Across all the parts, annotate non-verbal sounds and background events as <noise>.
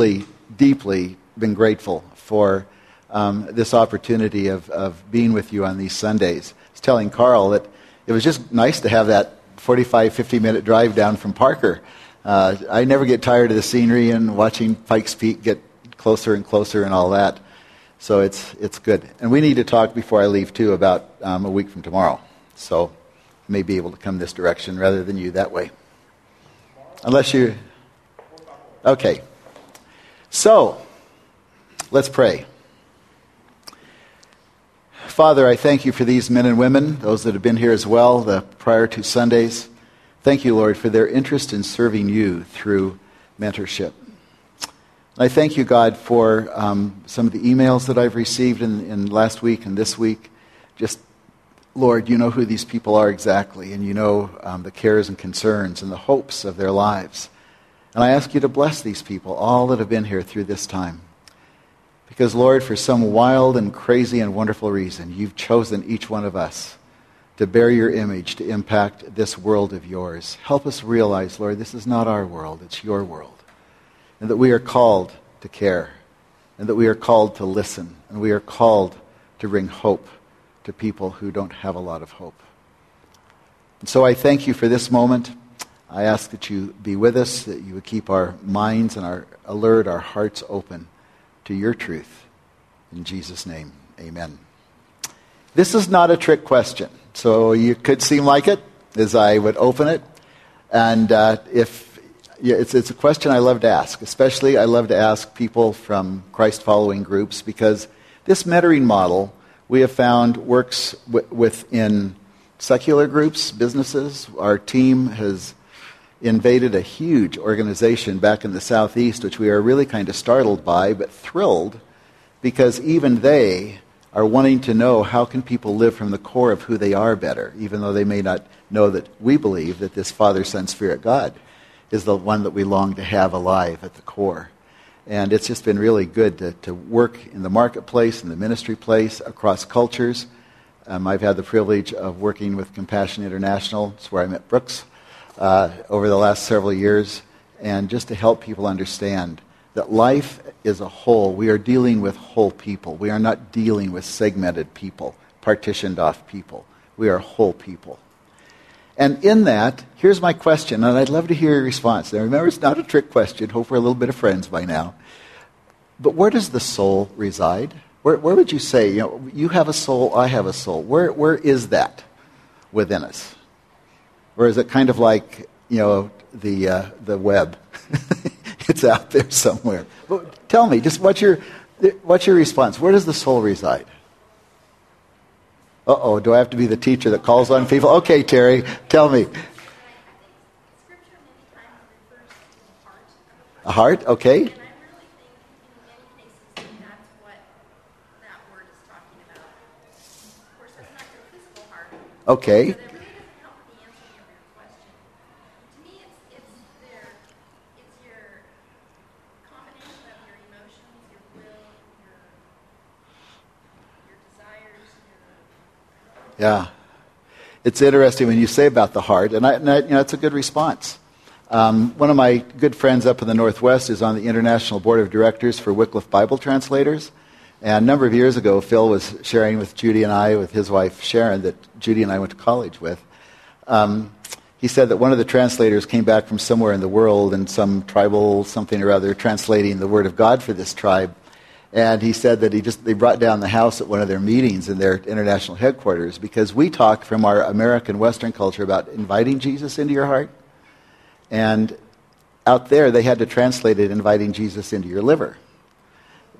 really deeply been grateful for um, this opportunity of, of being with you on these Sundays. I was telling Carl that it was just nice to have that 45, 50 minute drive down from Parker. Uh, I never get tired of the scenery and watching Pikes Peak get closer and closer and all that. So it's, it's good. And we need to talk before I leave, too, about um, a week from tomorrow. So I may be able to come this direction rather than you that way. Unless you. Okay. So, let's pray. Father, I thank you for these men and women, those that have been here as well, the prior two Sundays. Thank you, Lord, for their interest in serving you through mentorship. I thank you, God, for um, some of the emails that I've received in, in last week and this week. Just, Lord, you know who these people are exactly, and you know um, the cares and concerns and the hopes of their lives. And I ask you to bless these people, all that have been here through this time. Because, Lord, for some wild and crazy and wonderful reason, you've chosen each one of us to bear your image, to impact this world of yours. Help us realize, Lord, this is not our world, it's your world and that we are called to care, and that we are called to listen, and we are called to bring hope to people who don't have a lot of hope. And so I thank you for this moment. I ask that you be with us, that you would keep our minds and our alert, our hearts open to your truth. In Jesus' name, amen. This is not a trick question, so you could seem like it as I would open it. And uh, if yeah, it's, it's a question I love to ask. Especially, I love to ask people from Christ following groups because this mentoring model we have found works w- within secular groups, businesses. Our team has invaded a huge organization back in the southeast, which we are really kind of startled by, but thrilled because even they are wanting to know how can people live from the core of who they are better, even though they may not know that we believe that this Father, Son, Spirit, God is the one that we long to have alive at the core. And it's just been really good to, to work in the marketplace, in the ministry place, across cultures. Um, I've had the privilege of working with Compassion International. It's where I met Brooks uh, over the last several years. And just to help people understand that life is a whole. We are dealing with whole people. We are not dealing with segmented people, partitioned off people. We are whole people. And in that, here's my question, and I'd love to hear your response. Now, remember, it's not a trick question. Hope we're a little bit of friends by now. But where does the soul reside? Where, where would you say, you know, you have a soul, I have a soul. Where, where is that within us? Or is it kind of like, you know, the, uh, the web? <laughs> it's out there somewhere. But tell me, just what's your, what's your response? Where does the soul reside? Uh oh, do I have to be the teacher that calls on people? Okay, Terry, tell me. A heart, okay. Okay. Yeah. It's interesting when you say about the heart, and, I, and I, you know, it's a good response. Um, one of my good friends up in the Northwest is on the International Board of Directors for Wycliffe Bible Translators. And a number of years ago, Phil was sharing with Judy and I, with his wife Sharon, that Judy and I went to college with. Um, he said that one of the translators came back from somewhere in the world and some tribal something or other translating the Word of God for this tribe. And he said that he just they brought down the house at one of their meetings in their international headquarters because we talk from our American Western culture about inviting Jesus into your heart. And out there they had to translate it inviting Jesus into your liver.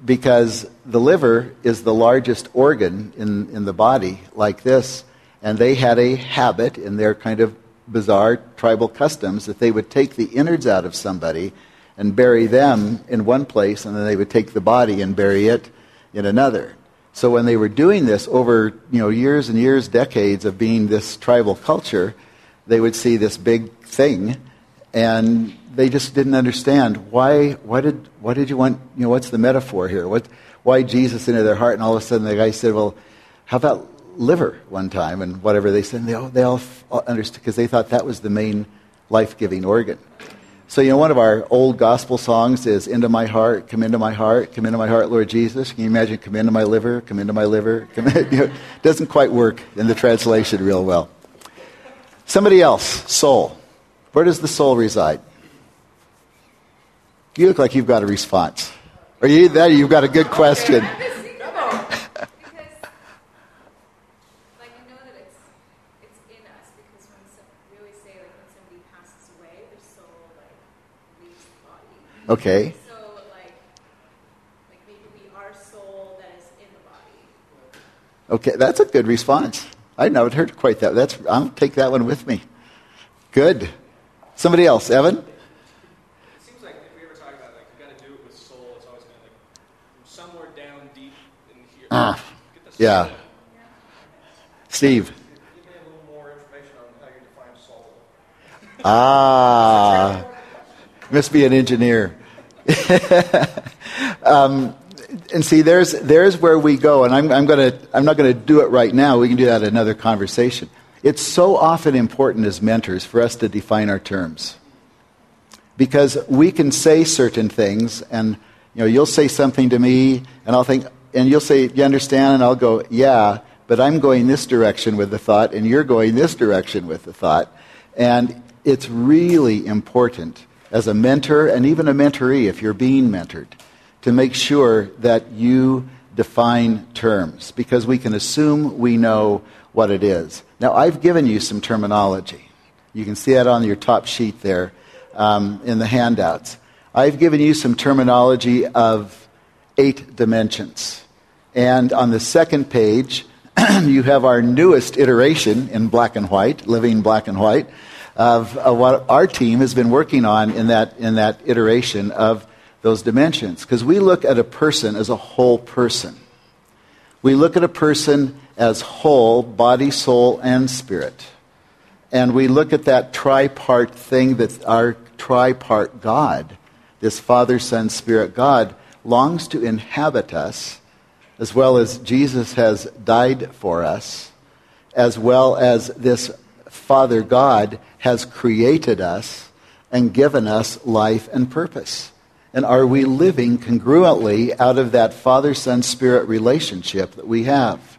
Because the liver is the largest organ in, in the body, like this, and they had a habit in their kind of bizarre tribal customs that they would take the innards out of somebody and bury them in one place, and then they would take the body and bury it in another. So when they were doing this over you know years and years, decades of being this tribal culture, they would see this big thing, and they just didn't understand why. Why did why did you want you know what's the metaphor here? What why Jesus into their heart? And all of a sudden the guy said, "Well, how about liver?" One time, and whatever they said, they all, they all understood because they thought that was the main life giving organ. So, you know, one of our old gospel songs is Into My Heart, Come Into My Heart, Come Into My Heart, Lord Jesus. Can you imagine, Come Into My Liver, Come Into My Liver? Come in, <laughs> you know, doesn't quite work in the translation real well. Somebody else, soul. Where does the soul reside? You look like you've got a response. Are you that you've got a good question. Okay. So, like, like maybe we are soul that is in the body. Okay, that's a good response. I never heard quite that. That's I'll take that one with me. Good. Somebody else, Evan. It seems like if we ever talk about like you got to do it with soul, it's always going to like somewhere down deep in here. Uh, Get the soul. yeah. Steve. Give me a little more information on how you define soul. Ah, must be an engineer. <laughs> um, and see, there's, there's where we go, and I'm, I'm, gonna, I'm not going to do it right now. We can do that in another conversation. It's so often important as mentors for us to define our terms. Because we can say certain things, and you know, you'll say something to me, and I'll think, and you'll say, You understand? And I'll go, Yeah, but I'm going this direction with the thought, and you're going this direction with the thought. And it's really important as a mentor and even a mentoree, if you're being mentored, to make sure that you define terms because we can assume we know what it is. Now, I've given you some terminology. You can see that on your top sheet there um, in the handouts. I've given you some terminology of eight dimensions. And on the second page, <clears throat> you have our newest iteration in black and white, living black and white, of, of what our team has been working on in that, in that iteration of those dimensions. Because we look at a person as a whole person. We look at a person as whole, body, soul, and spirit. And we look at that tripart thing that our tripart God, this Father, Son, Spirit God, longs to inhabit us, as well as Jesus has died for us, as well as this Father God has created us and given us life and purpose. And are we living congruently out of that Father, Son, Spirit relationship that we have?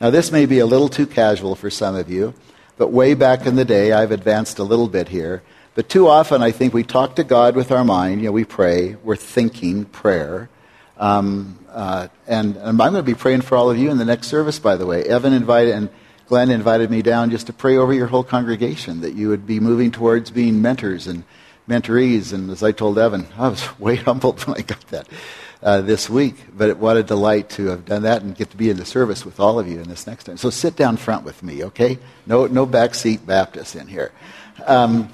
Now, this may be a little too casual for some of you, but way back in the day, I've advanced a little bit here. But too often, I think we talk to God with our mind. You know, we pray, we're thinking prayer. Um, uh, and, and, I'm going to be praying for all of you in the next service, by the way. Evan invited, and Glenn invited me down just to pray over your whole congregation, that you would be moving towards being mentors and mentorees. And as I told Evan, I was <laughs> way humbled when I got that uh, this week. But what a delight to have done that and get to be in the service with all of you in this next time. So sit down front with me, okay? No, no backseat Baptists in here. Um,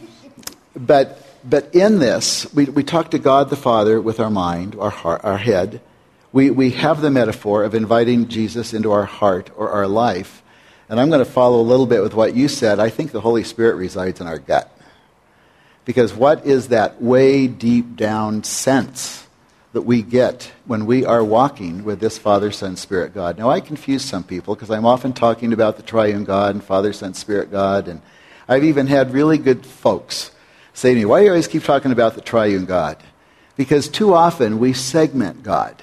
but, but in this, we, we talk to God the Father with our mind, our heart, our head. We, we have the metaphor of inviting Jesus into our heart or our life. And I'm going to follow a little bit with what you said. I think the Holy Spirit resides in our gut. Because what is that way deep down sense that we get when we are walking with this Father, Son, Spirit God? Now, I confuse some people because I'm often talking about the triune God and Father, Son, Spirit God. And I've even had really good folks say to me, Why do you always keep talking about the triune God? Because too often we segment God.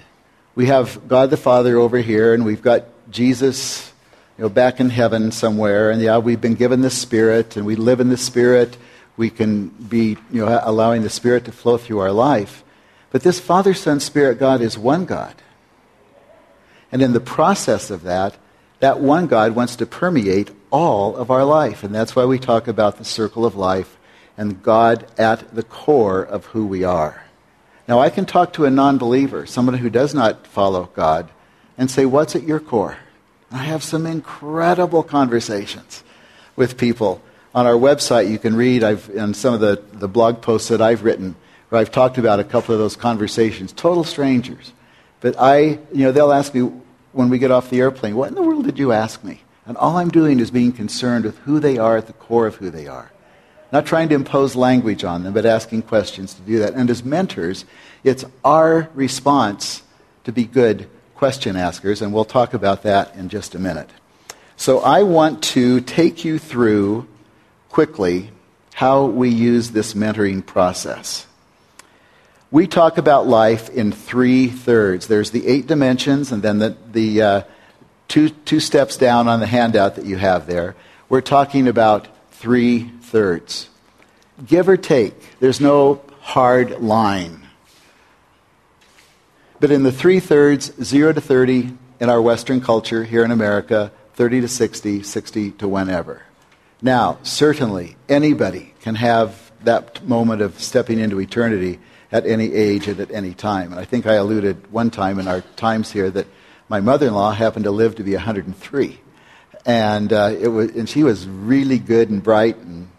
We have God the Father over here, and we've got Jesus you know, back in heaven somewhere. And yeah, we've been given the Spirit, and we live in the Spirit we can be you know, allowing the Spirit to flow through our life. But this Father, Son, Spirit God is one God. And in the process of that, that one God wants to permeate all of our life. And that's why we talk about the circle of life and God at the core of who we are. Now, I can talk to a non believer, someone who does not follow God, and say, What's at your core? I have some incredible conversations with people on our website, you can read I've, some of the, the blog posts that I've written where I've talked about a couple of those conversations. Total strangers. But I, you know, they'll ask me when we get off the airplane, what in the world did you ask me? And all I'm doing is being concerned with who they are at the core of who they are. Not trying to impose language on them, but asking questions to do that. And as mentors, it's our response to be good question askers, and we'll talk about that in just a minute. So I want to take you through quickly how we use this mentoring process. We talk about life in three thirds. There's the eight dimensions, and then the, the uh, two, two steps down on the handout that you have there. We're talking about three thirds. Give or take, there's no hard line. But in the three thirds, 0 to 30 in our Western culture here in America, 30 to 60, 60 to whenever. Now, certainly, anybody can have that moment of stepping into eternity at any age and at any time. And I think I alluded one time in our times here that my mother-in-law happened to live to be 103, and uh, it was, and she was really good and bright and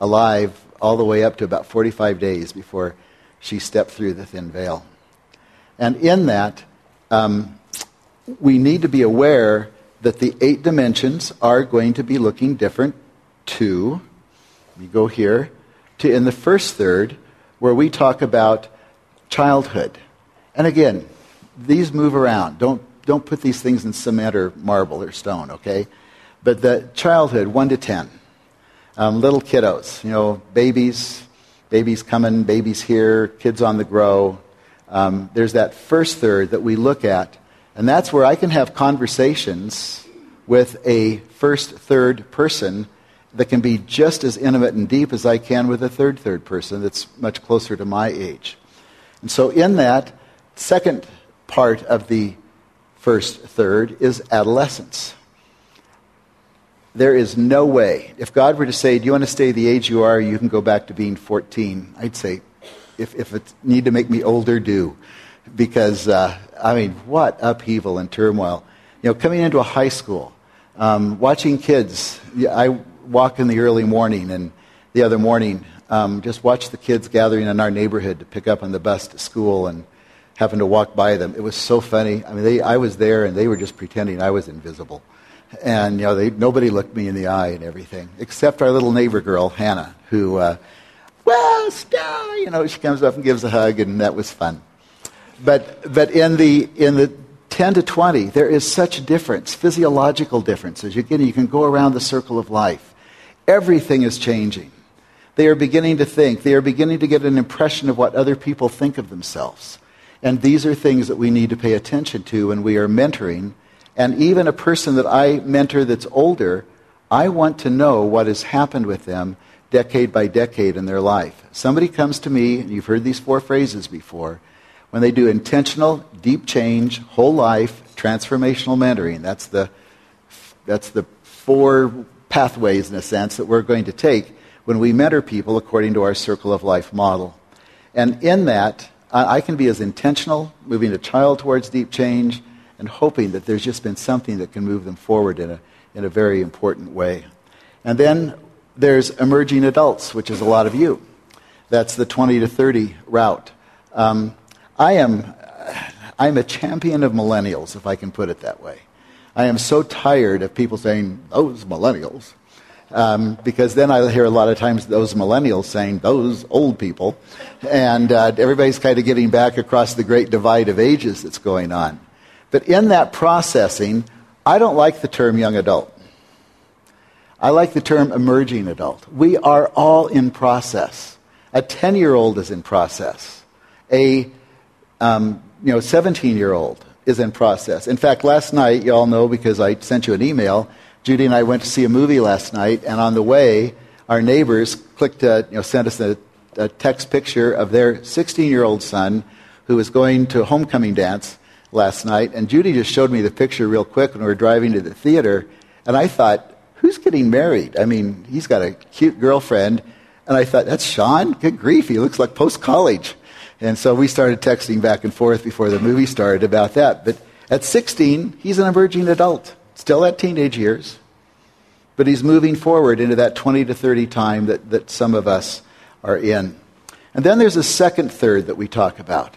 alive all the way up to about 45 days before she stepped through the thin veil. And in that, um, we need to be aware that the eight dimensions are going to be looking different to, we go here, to in the first third, where we talk about childhood. And again, these move around. Don't, don't put these things in cement or marble or stone, okay? But the childhood, 1 to 10. Um, little kiddos, you know, babies, babies coming, babies here, kids on the grow. Um, there's that first third that we look at, and that's where I can have conversations with a first third person that can be just as intimate and deep as I can with a third third person that's much closer to my age. And so, in that second part of the first third is adolescence. There is no way, if God were to say, Do you want to stay the age you are, you can go back to being 14, I'd say, If, if it need to make me older, do. Because, uh, I mean, what upheaval and turmoil. You know, coming into a high school, um, watching kids. I walk in the early morning, and the other morning, um, just watch the kids gathering in our neighborhood to pick up on the bus to school and happen to walk by them. It was so funny. I mean, they, I was there, and they were just pretending I was invisible. And, you know, they, nobody looked me in the eye and everything, except our little neighbor girl, Hannah, who, uh, well, Star, you know, she comes up and gives a hug, and that was fun. But, but in, the, in the 10 to 20, there is such difference, physiological differences. You, you can go around the circle of life. Everything is changing. They are beginning to think. They are beginning to get an impression of what other people think of themselves. And these are things that we need to pay attention to when we are mentoring. And even a person that I mentor that's older, I want to know what has happened with them decade by decade in their life. Somebody comes to me, and you've heard these four phrases before, when they do intentional, deep change, whole life, transformational mentoring. That's the, that's the four pathways, in a sense, that we're going to take when we mentor people according to our circle of life model. And in that, I can be as intentional, moving a child towards deep change, and hoping that there's just been something that can move them forward in a, in a very important way. And then there's emerging adults, which is a lot of you. That's the 20 to 30 route. Um, I am I'm a champion of millennials, if I can put it that way. I am so tired of people saying, those millennials. Um, because then I hear a lot of times those millennials saying, those old people. And uh, everybody's kind of getting back across the great divide of ages that's going on. But in that processing, I don't like the term young adult. I like the term emerging adult. We are all in process. A 10 year old is in process. A um, you know, 17 year old is in process. In fact, last night, you all know because I sent you an email, Judy and I went to see a movie last night, and on the way, our neighbors clicked, to, you know, sent us a, a text picture of their 16 year old son who was going to a homecoming dance last night. And Judy just showed me the picture real quick when we were driving to the theater, and I thought, who's getting married? I mean, he's got a cute girlfriend. And I thought, that's Sean? Good grief, he looks like post college. And so we started texting back and forth before the movie started about that. But at 16, he's an emerging adult, still at teenage years. But he's moving forward into that 20 to 30 time that, that some of us are in. And then there's a second third that we talk about.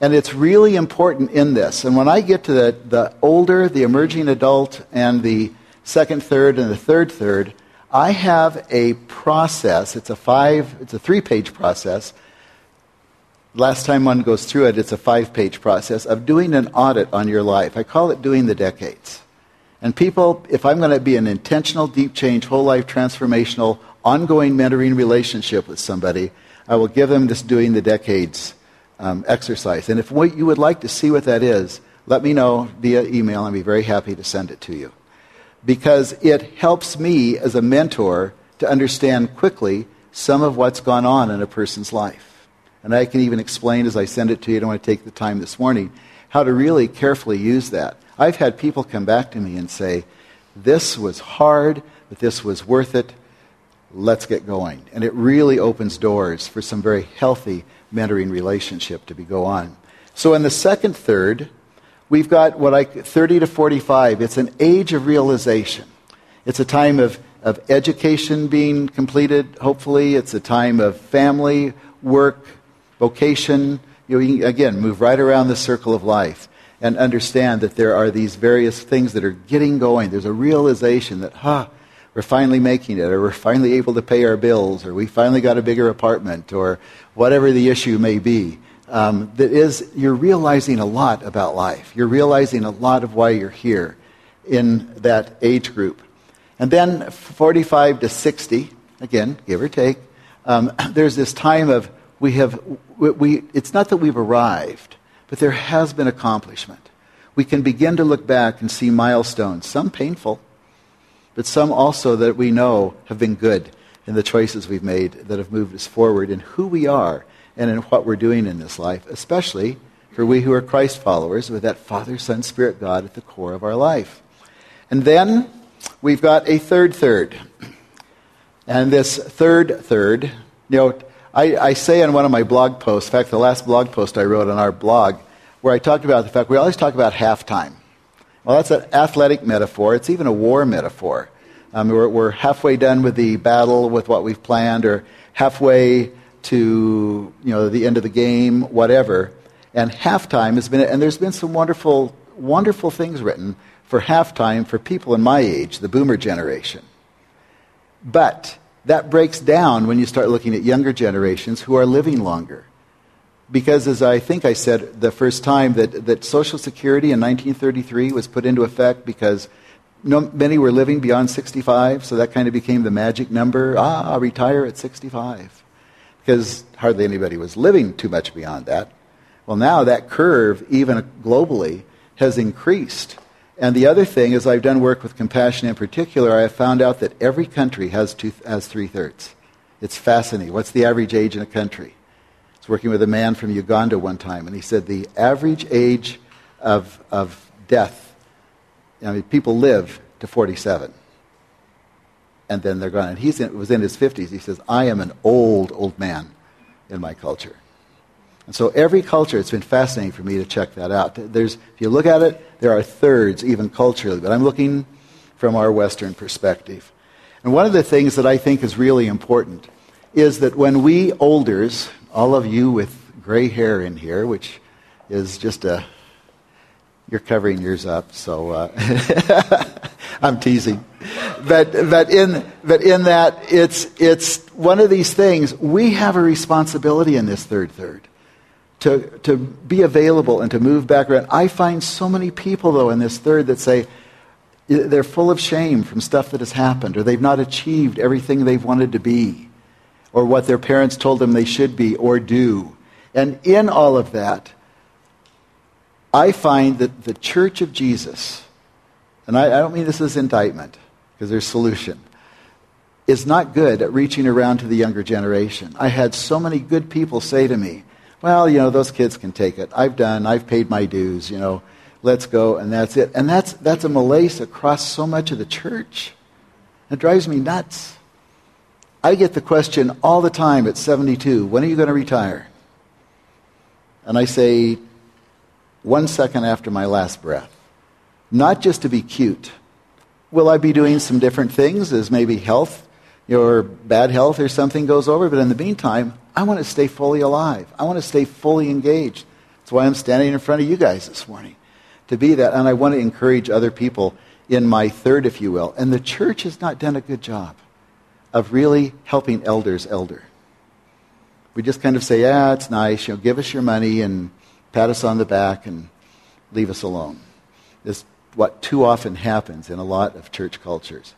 And it's really important in this. And when I get to the, the older, the emerging adult, and the second third and the third third, I have a process. It's a five, it's a three page process last time one goes through it, it's a five page process of doing an audit on your life. I call it doing the decades. And people, if I'm going to be an intentional, deep change, whole life transformational ongoing mentoring relationship with somebody, I will give them this doing the decades um, exercise. And if you would like to see what that is, let me know via email. I'd be very happy to send it to you. Because it helps me as a mentor to understand quickly some of what's gone on in a person's life. And I can even explain as I send it to you, I don't want to take the time this morning, how to really carefully use that. I've had people come back to me and say, This was hard, but this was worth it. Let's get going. And it really opens doors for some very healthy mentoring relationship to be go on. So in the second third, we've got what I 30 to 45. It's an age of realization. It's a time of, of education being completed, hopefully. It's a time of family, work, vocation. You know, you again, move right around the circle of life and understand that there are these various things that are getting going. There's a realization that, huh, we're finally making it, or we're finally able to pay our bills, or we finally got a bigger apartment, or whatever the issue may be. Um, that is, you're realizing a lot about life. You're realizing a lot of why you're here in that age group. And then 45 to 60, again, give or take, um, <clears throat> there's this time of we have, we, we, it's not that we've arrived, but there has been accomplishment. We can begin to look back and see milestones, some painful, but some also that we know have been good in the choices we've made that have moved us forward in who we are and in what we're doing in this life, especially for we who are Christ followers with that Father, Son, Spirit, God at the core of our life. And then we've got a third third. And this third third, you know, I, I say in one of my blog posts, in fact, the last blog post I wrote on our blog, where I talked about the fact we always talk about halftime. Well, that's an athletic metaphor. It's even a war metaphor. Um, we're, we're, halfway done with the battle, with what we've planned, or halfway to you know the end of the game, whatever. And halftime has been, and there's been some wonderful, wonderful things written for halftime for people in my age, the boomer generation. But that breaks down when you start looking at younger generations who are living longer. Because, as I think I said the first time, that, that Social Security in 1933 was put into effect because no, many were living beyond 65, so that kind of became the magic number. Ah, retire at 65. Because hardly anybody was living too much beyond that. Well, now that curve, even globally, has increased. And the other thing is, I've done work with compassion in particular. I have found out that every country has, two, has three thirds. It's fascinating. What's the average age in a country? I was working with a man from Uganda one time, and he said the average age of, of death, I mean, people live to 47. And then they're gone. And he was in his 50s. He says, I am an old, old man in my culture. And so every culture, it's been fascinating for me to check that out. There's, if you look at it, there are thirds, even culturally, but I'm looking from our Western perspective. And one of the things that I think is really important is that when we olders, all of you with gray hair in here, which is just a, you're covering yours up, so uh, <laughs> I'm teasing. But, but, in, but in that, it's, it's one of these things, we have a responsibility in this third third to, to be available and to move back around. I find so many people, though, in this third that say they're full of shame from stuff that has happened, or they've not achieved everything they've wanted to be, or what their parents told them they should be or do. And in all of that, I find that the church of Jesus, and I, I don't mean this as indictment, because there's solution, is not good at reaching around to the younger generation. I had so many good people say to me, well, you know, those kids can take it. I've done, I've paid my dues, you know, let's go, and that's it. And that's, that's a malaise across so much of the church. It drives me nuts. I get the question all the time at 72 when are you going to retire? And I say, one second after my last breath. Not just to be cute. Will I be doing some different things as maybe health or bad health or something goes over? But in the meantime, I want to stay fully alive. I want to stay fully engaged. That's why I'm standing in front of you guys this morning to be that. And I want to encourage other people in my third, if you will. And the church has not done a good job of really helping elders elder. We just kind of say, yeah, it's nice, you know, give us your money and pat us on the back and leave us alone. This what too often happens in a lot of church cultures.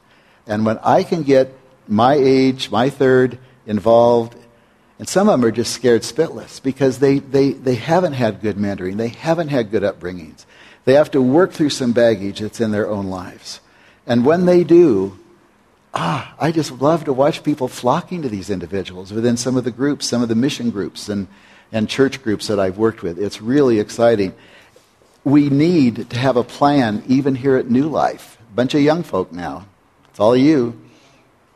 And when I can get my age, my third, involved. And some of them are just scared spitless because they, they, they haven't had good mentoring. They haven't had good upbringings. They have to work through some baggage that's in their own lives. And when they do, ah, I just love to watch people flocking to these individuals within some of the groups, some of the mission groups and, and church groups that I've worked with. It's really exciting. We need to have a plan, even here at New Life. A bunch of young folk now. It's all you.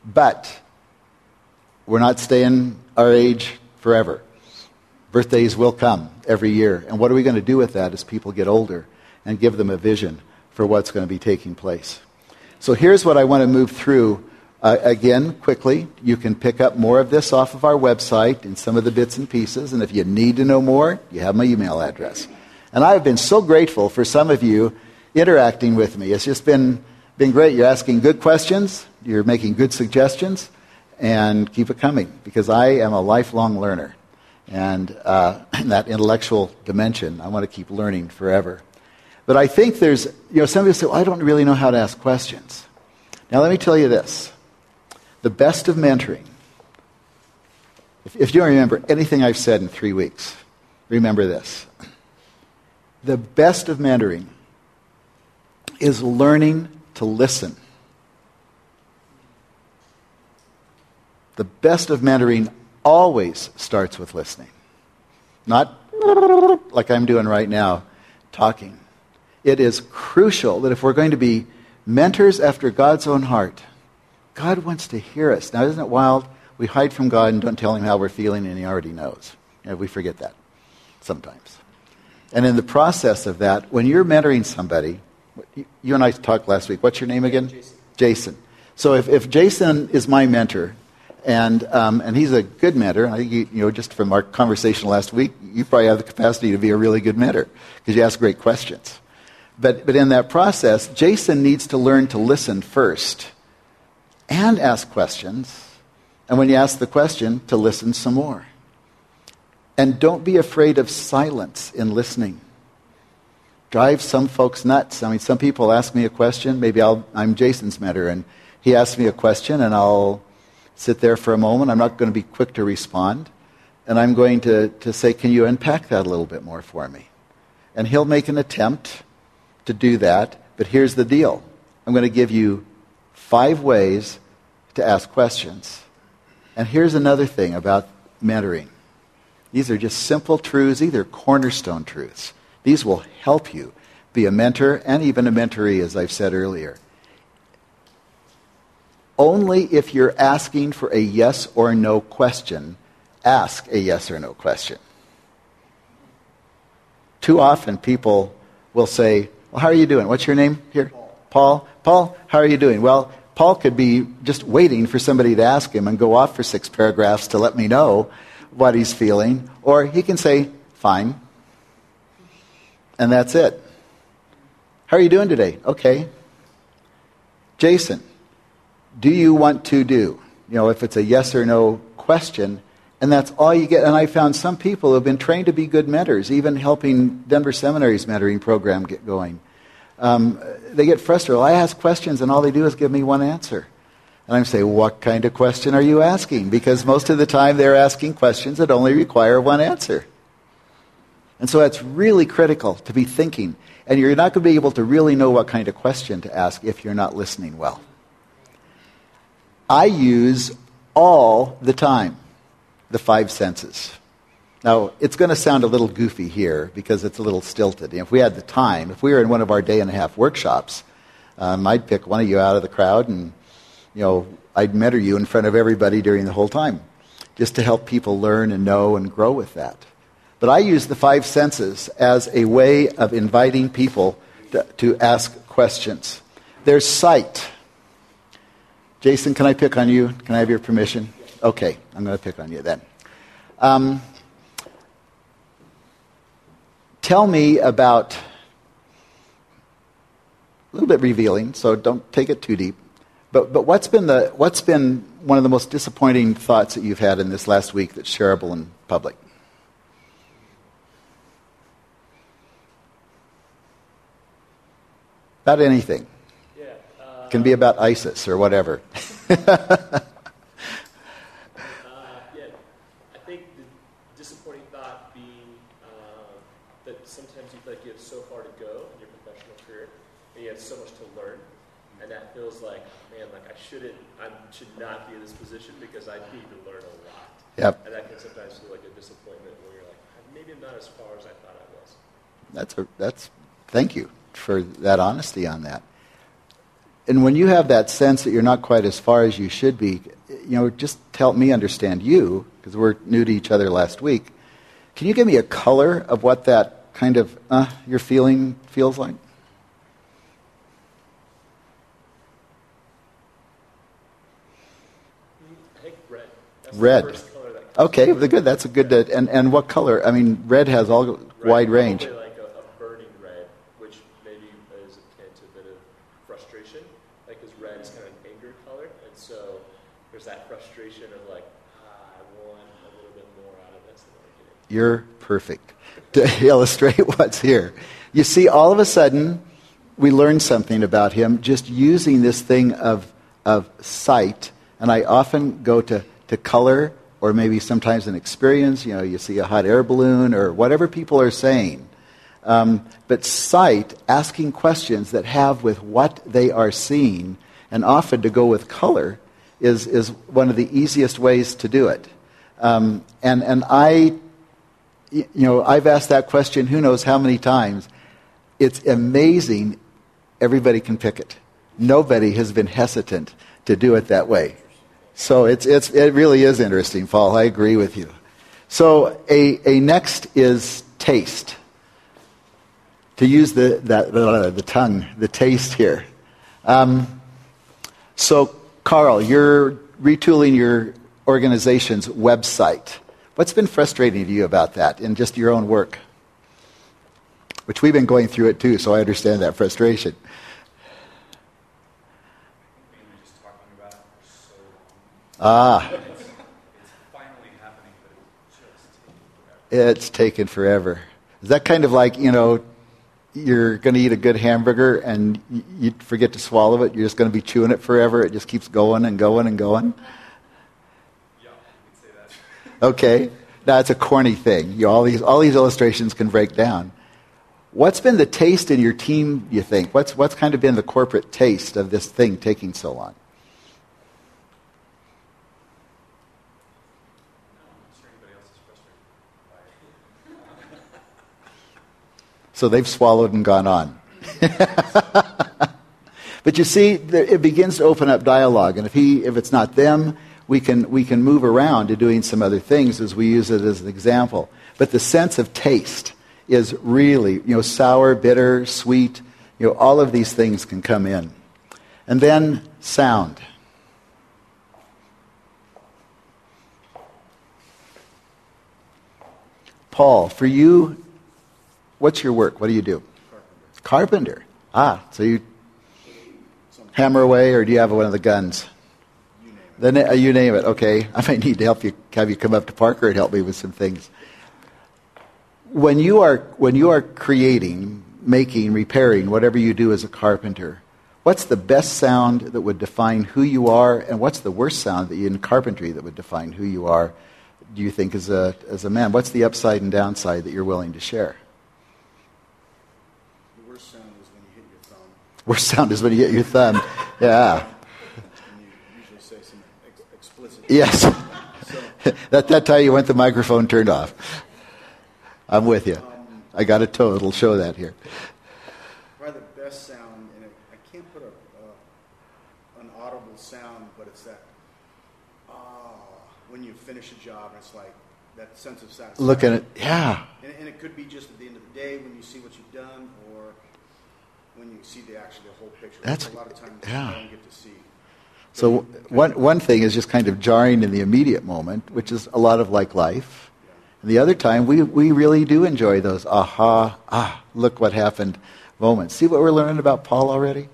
But we're not staying our age forever. Birthdays will come every year. And what are we going to do with that as people get older and give them a vision for what's going to be taking place? So here's what I want to move through. Uh, again, quickly, you can pick up more of this off of our website and some of the bits and pieces. And if you need to know more, you have my email address. And I have been so grateful for some of you interacting with me. It's just been, been great. You're asking good questions, you're making good suggestions, and keep it coming because I am a lifelong learner. And uh, in <clears throat> that intellectual dimension, I want to keep learning forever. But I think there's, you know, some people say, well, I don't really know how to ask questions. Now, let me tell you this the best of mentoring, if, if you don't remember anything I've said in three weeks, remember this. The best of mentoring is learning to listen. The best of mentoring always starts with listening. Not like I'm doing right now, talking it is crucial that if we're going to be mentors after God's own heart, God wants to hear us. Now, isn't it wild? We hide from God and don't tell him how we're feeling, and he already knows. We forget that sometimes. And in the process of that, when you're mentoring somebody, you and I talked last week. What's your name again? Jason. Jason. So if, if Jason is my mentor, and, um, and he's a good mentor, I think, you, you know, just from our conversation last week, you probably have the capacity to be a really good mentor because you ask great questions. But, but in that process, Jason needs to learn to listen first and ask questions. And when you ask the question, to listen some more. And don't be afraid of silence in listening. Drive some folks nuts. I mean, some people ask me a question. Maybe I'll, I'm Jason's mentor, and he asks me a question, and I'll sit there for a moment. I'm not going to be quick to respond. And I'm going to, to say, Can you unpack that a little bit more for me? And he'll make an attempt to do that, but here's the deal I'm going to give you five ways to ask questions. And here's another thing about mentoring these are just simple truths, these are cornerstone truths. These will help you be a mentor and even a mentoree, as I've said earlier. Only if you're asking for a yes or no question, ask a yes or no question. Too often people will say, well, how are you doing? What's your name here? Paul. Paul, how are you doing? Well, Paul could be just waiting for somebody to ask him and go off for six paragraphs to let me know what he's feeling. Or he can say, fine. And that's it. How are you doing today? Okay. Jason, do you want to do? You know, if it's a yes or no question, and that's all you get. And I found some people who have been trained to be good mentors, even helping Denver Seminary's mentoring program get going. Um, they get frustrated. Well, I ask questions, and all they do is give me one answer. And I'm saying, what kind of question are you asking? Because most of the time they're asking questions that only require one answer. And so that's really critical to be thinking. And you're not going to be able to really know what kind of question to ask if you're not listening well. I use all the time the five senses. Now, it's going to sound a little goofy here because it's a little stilted. if we had the time, if we were in one of our day and a half workshops, um, I'd pick one of you out of the crowd and, you know, I'd mentor you in front of everybody during the whole time just to help people learn and know and grow with that. But I use the five senses as a way of inviting people to, to ask questions. There's sight. Jason, can I pick on you? Can I have your permission? Okay, I'm going to pick on you then. Um, tell me about a little bit revealing, so don't take it too deep. But, but what's, been the, what's been one of the most disappointing thoughts that you've had in this last week that's shareable in public? About anything. Yeah. Uh, Can be about ISIS or whatever. <laughs> sometimes you feel like you have so far to go in your professional career, and you have so much to learn, and that feels like, man, like I shouldn't, I should not be in this position because I need to learn a lot. Yep. And that can sometimes feel like a disappointment where you're like, maybe I'm not as far as I thought I was. That's a, that's thank you for that honesty on that. And when you have that sense that you're not quite as far as you should be, you know, just help me understand you because we're new to each other last week. Can you give me a color of what that kind of uh, your feeling feels like? I think red. That's Red. The first color that comes Okay, the good. That's a good. Uh, and and what color? I mean, red has all Red, wide range. Like a, a burning red, which maybe is akin to a bit of frustration. Like, because red is kind of an anger color, and so there's that frustration of like, ah, I want a little bit more out of this than I'm getting. You're perfect <laughs> to illustrate <laughs> what's here. You see, all of a sudden, we learn something about him just using this thing of, of sight. And I often go to, to color or maybe sometimes an experience. You know, you see a hot air balloon or whatever people are saying. Um, but sight, asking questions that have with what they are seeing, and often to go with color, is, is one of the easiest ways to do it. Um, and, and I you know, I've asked that question who knows how many times. It's amazing everybody can pick it. Nobody has been hesitant to do it that way. So it's, it's, it really is interesting, Paul. I agree with you. So a, a next is taste. To use the, that, the, the tongue, the taste here. Um, so, Carl, you're retooling your organization's website. What's been frustrating to you about that in just your own work? Which we've been going through it too, so I understand that frustration. Mainly just talking about it for so long. Ah, It's, it's finally happening, but it's just taking forever. it's taken forever. Is that kind of like, you know, you're going to eat a good hamburger and you forget to swallow it? You're just going to be chewing it forever? It just keeps going and going and going? Yeah, you could say that. Okay. Now, it's a corny thing. You all, these, all these illustrations can break down. What's been the taste in your team, you think? What's, what's kind of been the corporate taste of this thing taking so long? No, I'm not sure anybody else is frustrated by it. So they've swallowed and gone on. <laughs> but you see, it begins to open up dialogue. And if, he, if it's not them, we can, we can move around to doing some other things as we use it as an example. But the sense of taste is really, you know, sour, bitter, sweet, you know, all of these things can come in. And then sound. Paul, for you, what's your work? What do you do? Carpenter. Carpenter. Ah, so you hammer away, or do you have one of the guns? You name it. Then uh, you name it. Okay, <laughs> I might need to help you. Have you come up to Parker and help me with some things. When you are when you are creating, making, repairing, whatever you do as a carpenter, what's the best sound that would define who you are, and what's the worst sound that you, in carpentry that would define who you are? Do you think as a as a man? What's the upside and downside that you're willing to share? The worst sound is when you hit your thumb, Worst sound is when you hit your thumb. Yeah. and you usually say some ex- explicit. Yes. <laughs> That, that time you went the microphone turned off. I'm with you. I got a toe. It'll show that here. probably the best sound, and I can't put a, uh, an audible sound, but it's that ah when you finish a job, and it's like that sense of satisfaction. Looking at it, yeah. and, and it could be just at the end of the day when you see what you've done, or when you see the actually the whole picture. That's- a lot of times yeah. you don't get to see. So one one thing is just kind of jarring in the immediate moment, which is a lot of like life. And the other time, we, we really do enjoy those aha, ah, look what happened moments. See what we're learning about Paul already?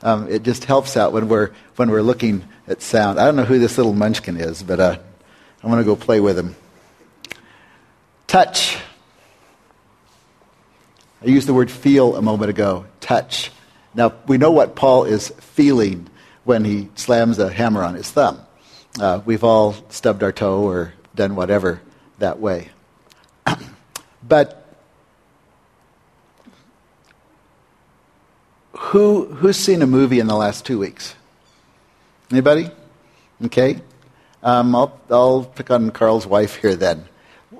Um, it just helps out when we're, when we're looking at sound. I don't know who this little munchkin is, but uh, I'm going to go play with him. Touch. I used the word feel a moment ago. Touch. Now, we know what Paul is feeling when he slams a hammer on his thumb. Uh, we've all stubbed our toe or done whatever that way. <clears throat> but who, who's seen a movie in the last two weeks? Anybody? Okay. Um, I'll, I'll pick on Carl's wife here then.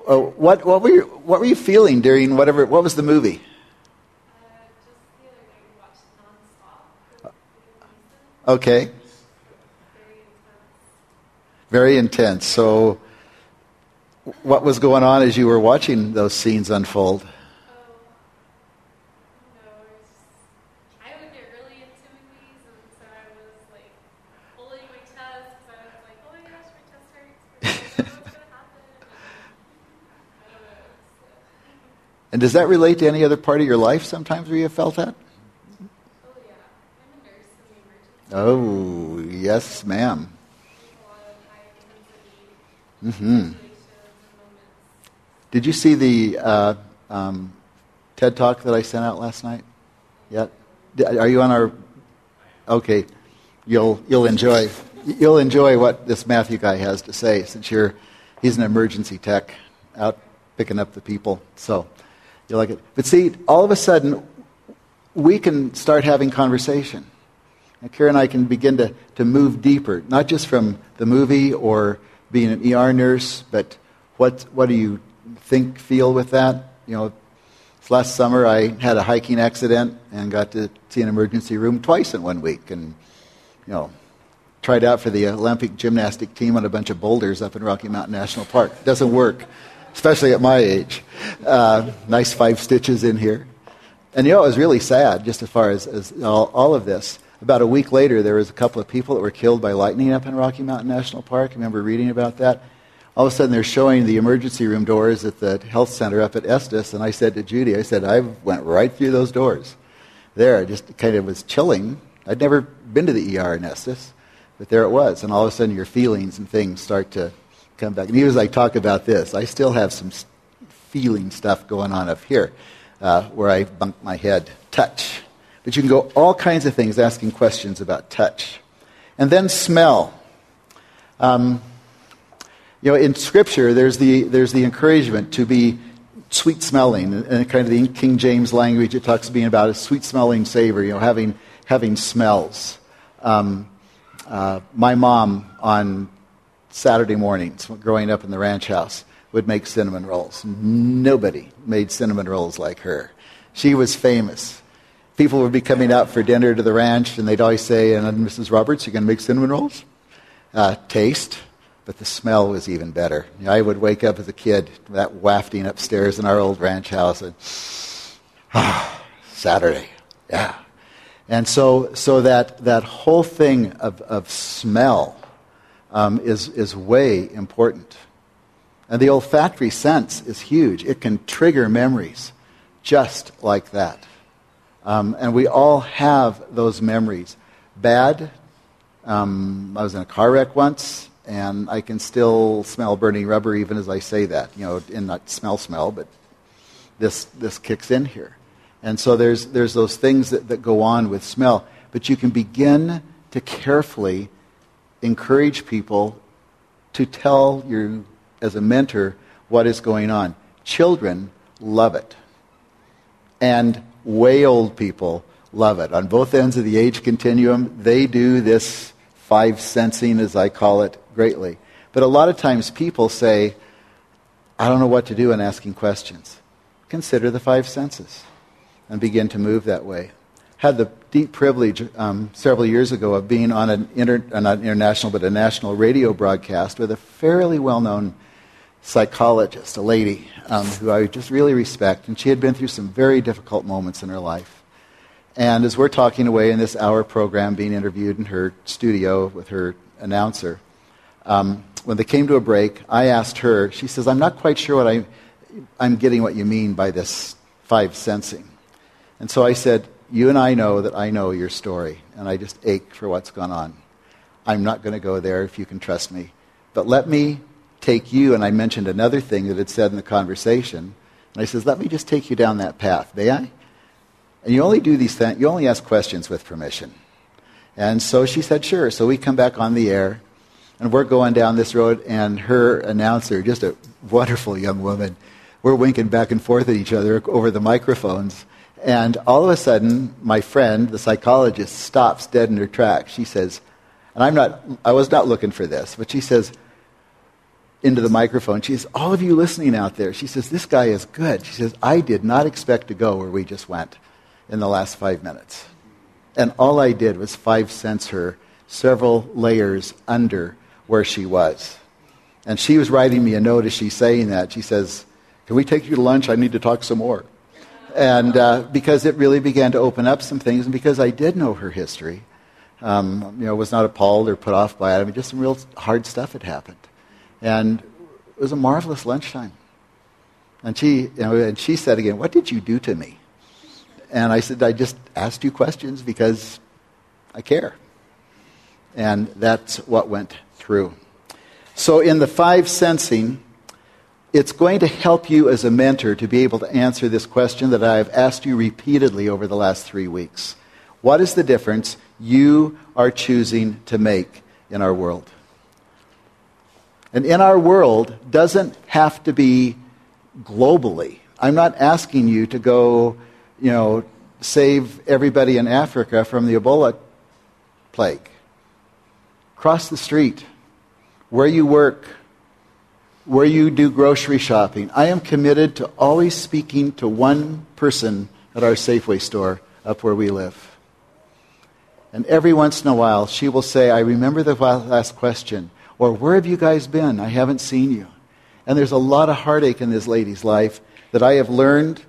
Uh, what, what, were you, what were you feeling during whatever, what was the movie? Okay. Very intense. So, what was going on as you were watching those scenes unfold? I would get really intimidies <laughs> and so I was like pulling my tests and I was like, my gosh, my test hurts. And does that relate to any other part of your life sometimes where you have felt that? Oh, yes, ma'am. Mm-hmm. Did you see the uh, um, TED Talk that I sent out last night? Yet? Are you on our? Okay, you'll you'll enjoy you'll enjoy what this Matthew guy has to say since you're he's an emergency tech out picking up the people. So you like it. But see, all of a sudden, we can start having conversation. And Karen and I can begin to, to move deeper, not just from the movie or being an ER nurse, but what, what do you think, feel with that? You know, last summer I had a hiking accident and got to see an emergency room twice in one week. And, you know, tried out for the Olympic gymnastic team on a bunch of boulders up in Rocky Mountain National Park. Doesn't work especially at my age. Uh, nice five stitches in here. And you know, it was really sad, just as far as, as all, all, of this. About a week later, there was a couple of people that were killed by lightning up in Rocky Mountain National Park. I remember reading about that. All of a sudden, they're showing the emergency room doors at the health center up at Estes, and I said to Judy, I said, I went right through those doors. There, it just kind of was chilling. I'd never been to the ER in Estes, but there it was. And all of a sudden, your feelings and things start to come back. And even as I talk about this, I still have some feeling stuff going on up here uh, where I bumped my head. Touch. But you can go all kinds of things asking questions about touch. And then smell. Um, you know, in Scripture, there's the, there's the encouragement to be sweet smelling. And kind of the King James language, it talks being about a sweet smelling savor, you know, having, having smells. Um, uh, my mom on Saturday mornings growing up in the ranch house would make cinnamon rolls. Nobody made cinnamon rolls like her. She was famous. People would be coming out for dinner to the ranch, and they'd always say, and Mrs. Roberts, you going to make cinnamon rolls? Uh, taste, but the smell was even better. I would wake up as a kid, that wafting upstairs in our old ranch house, and ah, <sighs> Saturday, yeah. And so, so that, that whole thing of, of smell um, is, is way important. And the olfactory sense is huge. It can trigger memories just like that. Um, and we all have those memories. Bad. Um, I was in a car wreck once, and I can still smell burning rubber even as I say that. You know, in not smell smell, but this this kicks in here. And so there's there's those things that, that go on with smell. But you can begin to carefully encourage people to tell you, as a mentor, what is going on. Children love it. And way old people love it. On both ends of the age continuum, they do this five sensing, as I call it, greatly. But a lot of times people say, I don't know what to do in asking questions. Consider the five senses and begin to move that way had the deep privilege um, several years ago of being on an inter, not international but a national radio broadcast with a fairly well-known psychologist, a lady um, who I just really respect, and she had been through some very difficult moments in her life. And as we're talking away in this hour program, being interviewed in her studio with her announcer, um, when they came to a break, I asked her. She says, "I'm not quite sure what I, I'm getting what you mean by this five sensing." And so I said, you and I know that I know your story, and I just ache for what's gone on. I'm not going to go there if you can trust me. But let me take you, and I mentioned another thing that had said in the conversation. And I says, let me just take you down that path, may I? And you only do these things, you only ask questions with permission. And so she said, sure. So we come back on the air, and we're going down this road, and her announcer, just a wonderful young woman, we're winking back and forth at each other over the microphones. And all of a sudden, my friend, the psychologist, stops dead in her tracks. She says, and I'm not, I was not looking for this, but she says, into the microphone, she says, All of you listening out there, she says, This guy is good. She says, I did not expect to go where we just went in the last five minutes. And all I did was five cents her several layers under where she was. And she was writing me a note as she's saying that. She says, Can we take you to lunch? I need to talk some more. And uh, because it really began to open up some things, and because I did know her history, um, you know, was not appalled or put off by it. I mean, just some real hard stuff had happened. And it was a marvelous lunchtime. And she, you know, and she said again, What did you do to me? And I said, I just asked you questions because I care. And that's what went through. So, in the five sensing, it's going to help you as a mentor to be able to answer this question that I've asked you repeatedly over the last three weeks. What is the difference you are choosing to make in our world? And in our world doesn't have to be globally. I'm not asking you to go, you know, save everybody in Africa from the Ebola plague. Cross the street, where you work, where you do grocery shopping. I am committed to always speaking to one person at our Safeway store up where we live. And every once in a while, she will say, I remember the last question. Or, where have you guys been? I haven't seen you. And there's a lot of heartache in this lady's life that I have learned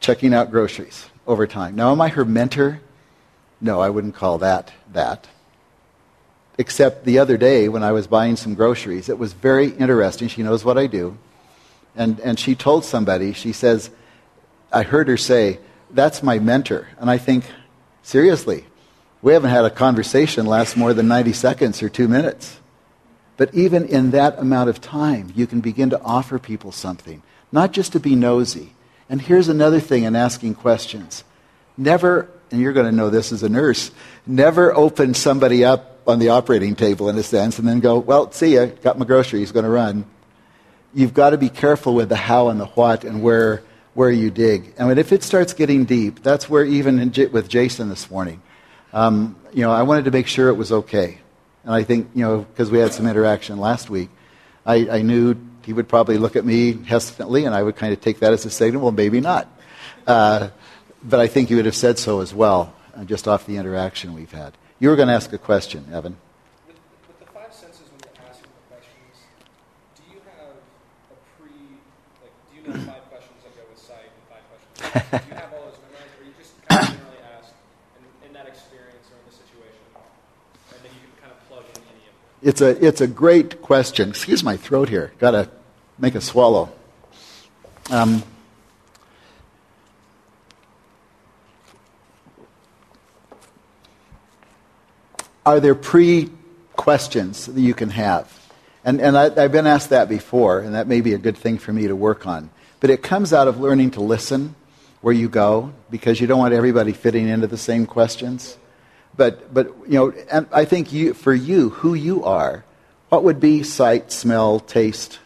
checking out groceries over time. Now, am I her mentor? No, I wouldn't call that that. Except the other day when I was buying some groceries, it was very interesting. She knows what I do. And, and she told somebody, she says, I heard her say, That's my mentor. And I think, seriously, we haven't had a conversation last more than 90 seconds or two minutes. But even in that amount of time, you can begin to offer people something, not just to be nosy. And here's another thing in asking questions never, and you're going to know this as a nurse, never open somebody up on the operating table in a sense and then go, well, see ya, got my groceries, going to run. You've got to be careful with the how and the what and where, where you dig. I mean, if it starts getting deep, that's where even with Jason this morning, um, you know, I wanted to make sure it was okay. And I think, you know, because we had some interaction last week, I, I, knew he would probably look at me hesitantly, and I would kind of take that as a signal, well, maybe not. Uh, but I think he would have said so as well, uh, just off the interaction we've had. You were going to ask a question, Evan. It's a, it's a great question. Excuse my throat here. Got to make a swallow. Um, are there pre questions that you can have? And, and I, I've been asked that before, and that may be a good thing for me to work on. But it comes out of learning to listen where you go because you don't want everybody fitting into the same questions. But, but you know, and I think you, for you, who you are, what would be sight, smell, taste,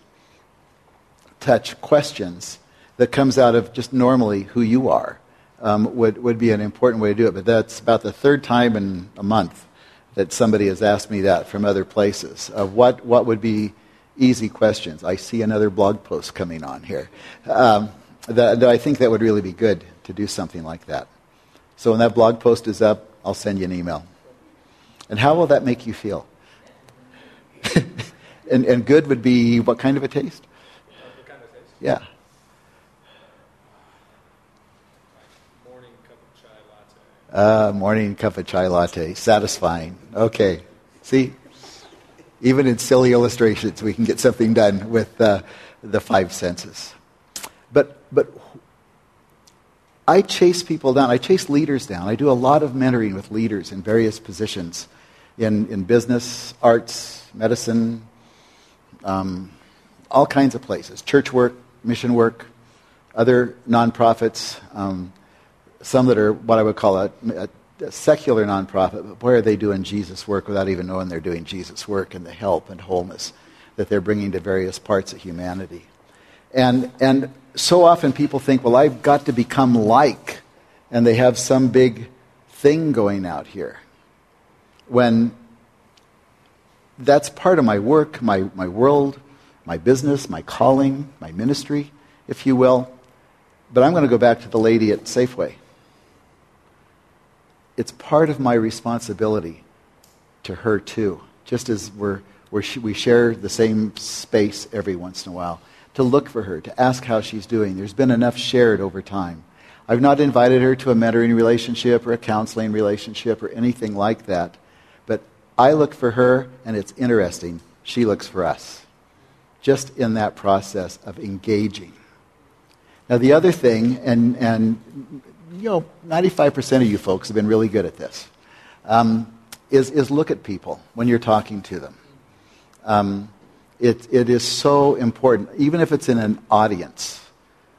touch questions that comes out of just normally who you are um, would, would be an important way to do it. But that's about the third time in a month that somebody has asked me that from other places. What, what would be easy questions? I see another blog post coming on here. Um, that, that I think that would really be good to do something like that. So when that blog post is up, I'll send you an email. And how will that make you feel? <laughs> and, and good would be what kind of a taste? Kind of taste? Yeah. Morning cup of chai latte. Uh, morning cup of chai latte. Satisfying. Okay. See? Even in silly illustrations, we can get something done with uh, the five senses. But, but I chase people down. I chase leaders down. I do a lot of mentoring with leaders in various positions in, in business, arts, medicine, um, all kinds of places church work, mission work, other nonprofits, um, some that are what I would call a, a, a secular nonprofit, but boy, are they doing Jesus work without even knowing they're doing Jesus work and the help and wholeness that they're bringing to various parts of humanity. And, and so often people think, well, I've got to become like, and they have some big thing going out here. When that's part of my work, my, my world, my business, my calling, my ministry, if you will. But I'm going to go back to the lady at Safeway. It's part of my responsibility to her, too, just as we're, we're, we share the same space every once in a while, to look for her, to ask how she's doing. There's been enough shared over time. I've not invited her to a mentoring relationship or a counseling relationship or anything like that. But I look for her, and it's interesting. She looks for us. Just in that process of engaging. Now, the other thing, and, and you know, 95% of you folks have been really good at this, um, is, is look at people when you're talking to them. Um, it, it is so important, even if it's in an audience.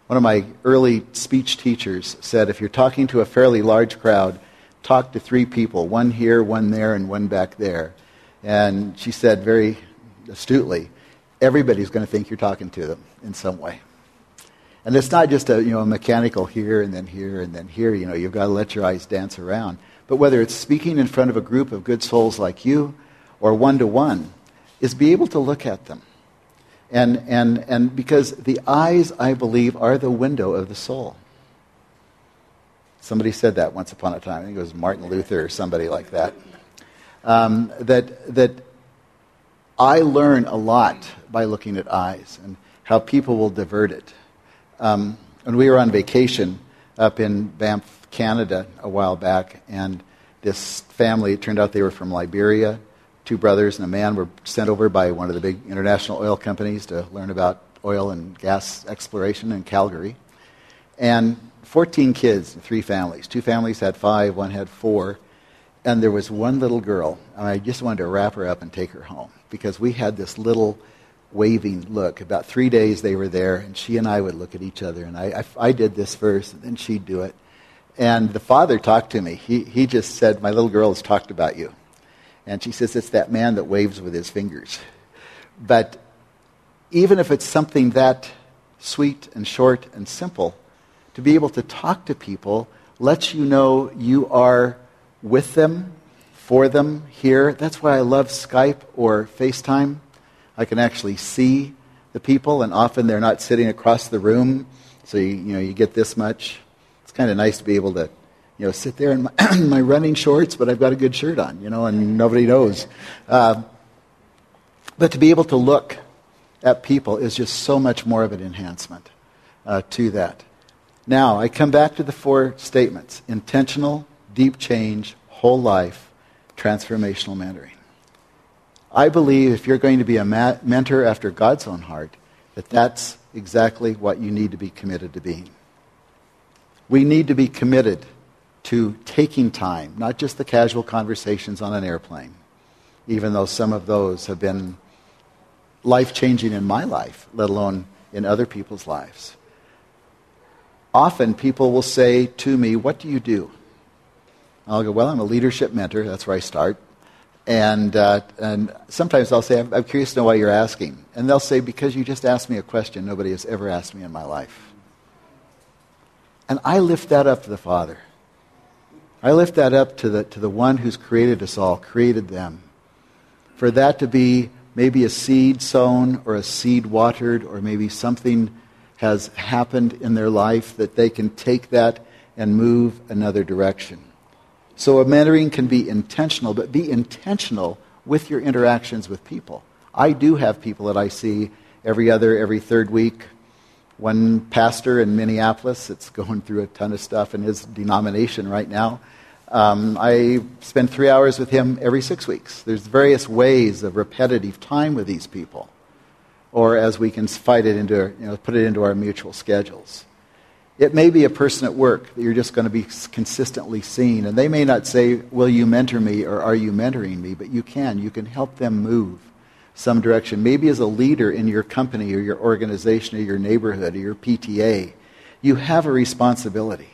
One of my early speech teachers said if you're talking to a fairly large crowd, talk to three people one here, one there, and one back there. And she said very astutely, everybody's going to think you're talking to them in some way. And it's not just a, you know, a mechanical here and then here and then here. You know, you've got to let your eyes dance around. But whether it's speaking in front of a group of good souls like you or one to one, is be able to look at them and, and, and because the eyes, I believe, are the window of the soul. Somebody said that once upon a time. I think it was Martin Luther or somebody like that. Um, that, that I learn a lot by looking at eyes and how people will divert it. Um, when we were on vacation up in Banff, Canada, a while back, and this family, it turned out they were from Liberia, two brothers and a man were sent over by one of the big international oil companies to learn about oil and gas exploration in Calgary. And 14 kids, three families. Two families had five, one had four. And there was one little girl, and I just wanted to wrap her up and take her home because we had this little waving look. About three days they were there, and she and I would look at each other. And I, I, I did this first, and then she'd do it. And the father talked to me. He, he just said, My little girl has talked about you. And she says it's that man that waves with his fingers. But even if it's something that sweet and short and simple, to be able to talk to people lets you know you are with them, for them here. That's why I love Skype or FaceTime. I can actually see the people, and often they're not sitting across the room, so you, you know you get this much. It's kind of nice to be able to you know, sit there in my, <clears throat> my, running shorts, but I've got a good shirt on, you know, and nobody knows. Uh, but to be able to look at people is just so much more of an enhancement uh, to that. Now, I come back to the four statements intentional, deep change, whole life, transformational mentoring. I believe if you're going to be a ma- mentor after God's own heart, that that's exactly what you need to be committed to being. We need to be committed to taking time, not just the casual conversations on an airplane, even though some of those have been life changing in my life, let alone in other people's lives. Often people will say to me, What do you do? I'll go, Well, I'm a leadership mentor. That's where I start. And, uh, and sometimes I'll say, I'm, I'm curious to know why you're asking. And they'll say, Because you just asked me a question nobody has ever asked me in my life. And I lift that up to the Father. I lift that up to the, to the one who's created us all, created them. For that to be maybe a seed sown or a seed watered or maybe something has happened in their life that they can take that and move another direction. So a mentoring can be intentional, but be intentional with your interactions with people. I do have people that I see every other, every third week. One pastor in Minneapolis that's going through a ton of stuff in his denomination right now. Um, I spend three hours with him every six weeks. There's various ways of repetitive time with these people, or as we can fight it into, you know, put it into our mutual schedules. It may be a person at work that you're just going to be consistently seeing, and they may not say, "Will you mentor me?" or "Are you mentoring me?" But you can. You can help them move some direction. Maybe as a leader in your company or your organization or your neighborhood or your PTA, you have a responsibility.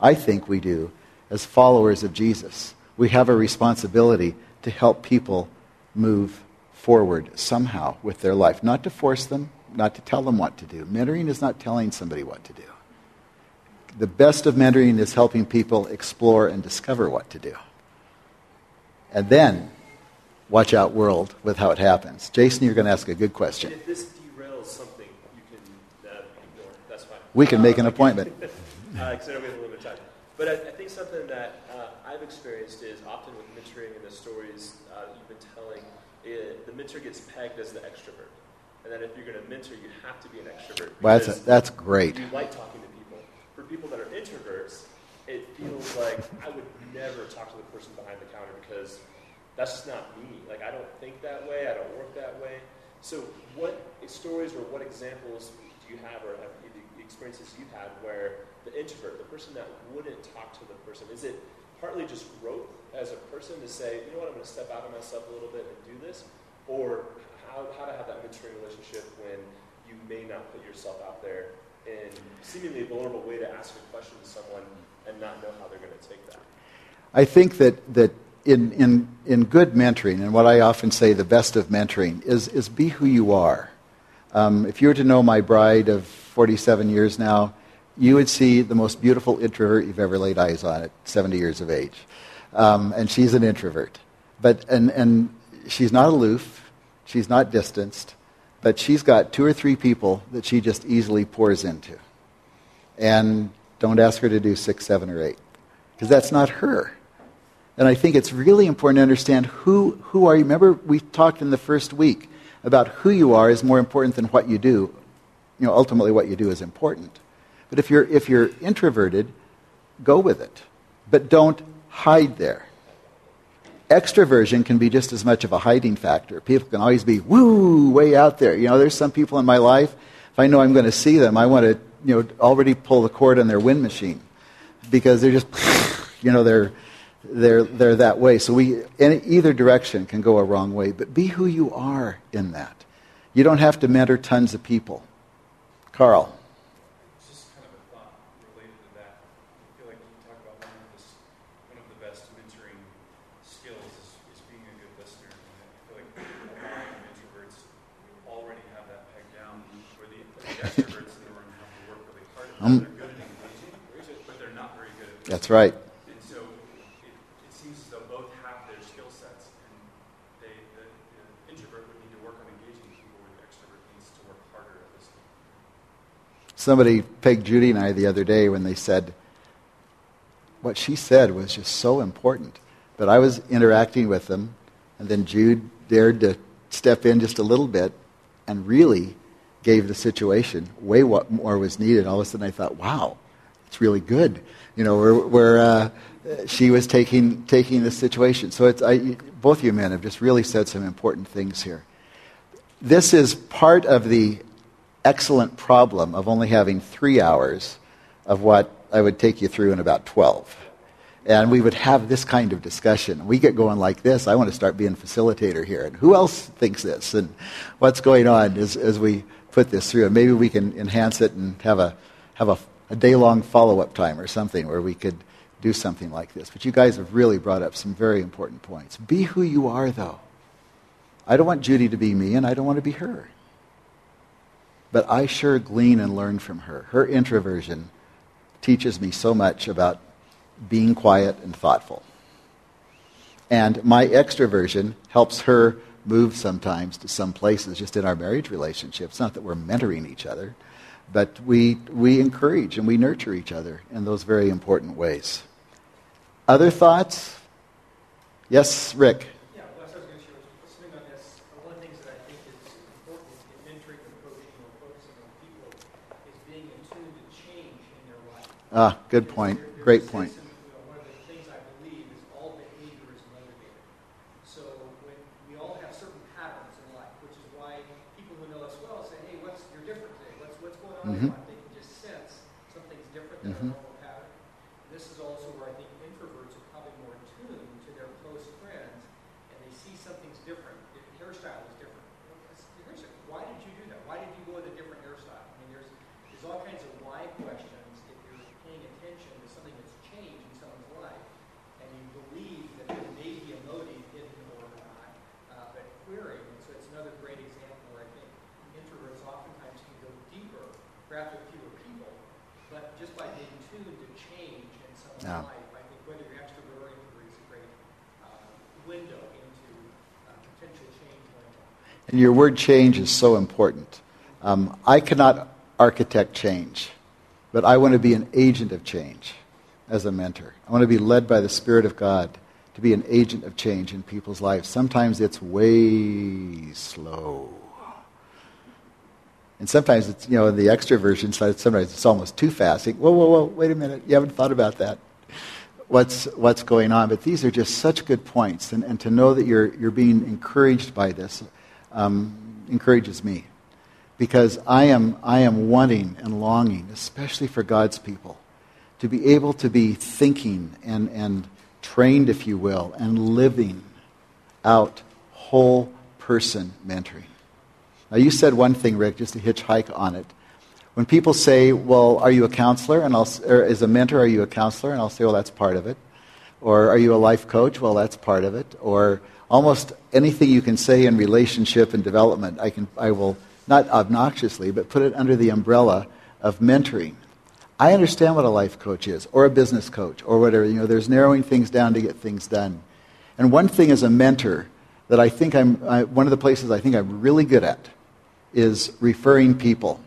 I think we do as followers of Jesus, we have a responsibility to help people move forward somehow with their life. Not to force them, not to tell them what to do. Mentoring is not telling somebody what to do. The best of mentoring is helping people explore and discover what to do. And then, watch out, world, with how it happens. Jason, you're going to ask a good question. If this derails something, you can uh, ignore. That's fine. We can make an <laughs> Uh, appointment. because I know we have a little bit of time. But I, I think something that uh, I've experienced is often with mentoring and the stories uh, you've been telling, it, the mentor gets pegged as the extrovert. And then if you're going to mentor, you have to be an extrovert. Well, that's, because that's great. You like talking to people. For people that are introverts, it feels like I would never talk to the person behind the counter because that's just not me. Like I don't think that way. I don't work that way. So, what stories or what examples do you have, or have the experiences you've had where the introvert, the person that wouldn't talk to the person, is it partly just growth as a person to say, you know what, I'm going to step out of myself a little bit and do this, or how, how to have that mentoring relationship when you may not put yourself out there in seemingly a vulnerable way to ask a question to someone and not know how they're going to take that. I think that, that in, in, in good mentoring, and what I often say the best of mentoring, is, is be who you are. Um, if you were to know my bride of 47 years now, you would see the most beautiful introvert you've ever laid eyes on at 70 years of age. Um, and she's an introvert. But, and, and she's not aloof, she's not distanced, but she's got two or three people that she just easily pours into. And don't ask her to do six, seven, or eight, because that's not her. And I think it's really important to understand who, who are you. Remember, we talked in the first week about who you are is more important than what you do. You know, ultimately, what you do is important. But if you're, if you're introverted, go with it. But don't hide there. Extroversion can be just as much of a hiding factor. People can always be, woo, way out there. You know, there's some people in my life, if I know I'm going to see them, I want to, you know, already pull the cord on their wind machine because they're just, <laughs> you know, they're, they're, they're that way. So we, in either direction can go a wrong way, but be who you are in that. You don't have to mentor tons of people. Carl. It's just kind of a Somebody pegged Judy and I the other day when they said, what she said was just so important. But I was interacting with them, and then Jude dared to step in just a little bit and really gave the situation way what more was needed. All of a sudden I thought, wow, it's really good. You know, where, where uh, she was taking, taking the situation. So it's, I, both you men have just really said some important things here. This is part of the excellent problem of only having three hours of what I would take you through in about 12. And we would have this kind of discussion. We get going like this. I want to start being facilitator here. And who else thinks this? And what's going on as, as we put this through? And maybe we can enhance it and have a, have a, a day long follow up time or something where we could do something like this. But you guys have really brought up some very important points. Be who you are, though. I don't want Judy to be me, and I don't want to be her. But I sure glean and learn from her. Her introversion teaches me so much about being quiet and thoughtful. And my extroversion helps her move sometimes to some places just in our marriage relationship. It's not that we're mentoring each other, but we, we encourage and we nurture each other in those very important ways. Other thoughts? Yes, Rick. Yeah, well, that's what I was going to share, was something on this. Uh, One of the things that I think is important in mentoring and coaching or focusing on people is being in tune to change in their life. Ah, good point. Great point. sense in, you know, One of the things I believe is all behavior is motivated. So when we all have certain patterns in life, which is why people who know us well say, hey, what's, you're different today. What's, what's going on in Mhm. your life? They can just sense something's different than Mhm. a normal pattern. This is also where I think introverts are probably more attuned to their close friends and they see something's different. If the hairstyle is different, well, that's the hairstyle. why did you do that? Why did you go with a different hairstyle? I mean, there's there's all kinds of why questions if you're paying attention to something that's changed in someone's life, and you believe that there may be a motive hidden or not, uh, but querying. And so it's another great example where I think introverts oftentimes Yeah. life. I think whether you're extrovert or introvert is a great uh, window into uh, potential change going on. And your word change is so important. Um, I cannot architect change, but I want to be an agent of change as a mentor. I want to be led by the Spirit of God to be an agent of change in people's lives. Sometimes it's way slow. And sometimes it's, you know, the extroversion sometimes it's almost too fast. Think, whoa, whoa, whoa, wait a minute. You haven't thought about that. What's, what's going on? But these are just such good points. And, and to know that you're, you're being encouraged by this um, encourages me. Because I am, I am wanting and longing, especially for God's people, to be able to be thinking and, and trained, if you will, and living out whole person mentoring. Now, you said one thing, Rick, just to hitchhike on it. When people say, Well, are you a counselor? And I'll, or as a mentor, are you a counselor? And I'll say, Well, that's part of it. Or are you a life coach? Well, that's part of it. Or almost anything you can say in relationship and development, I, can, I will, not obnoxiously, but put it under the umbrella of mentoring. I understand what a life coach is, or a business coach, or whatever. You know, there's narrowing things down to get things done. And one thing as a mentor that I think I'm, I, one of the places I think I'm really good at is referring people.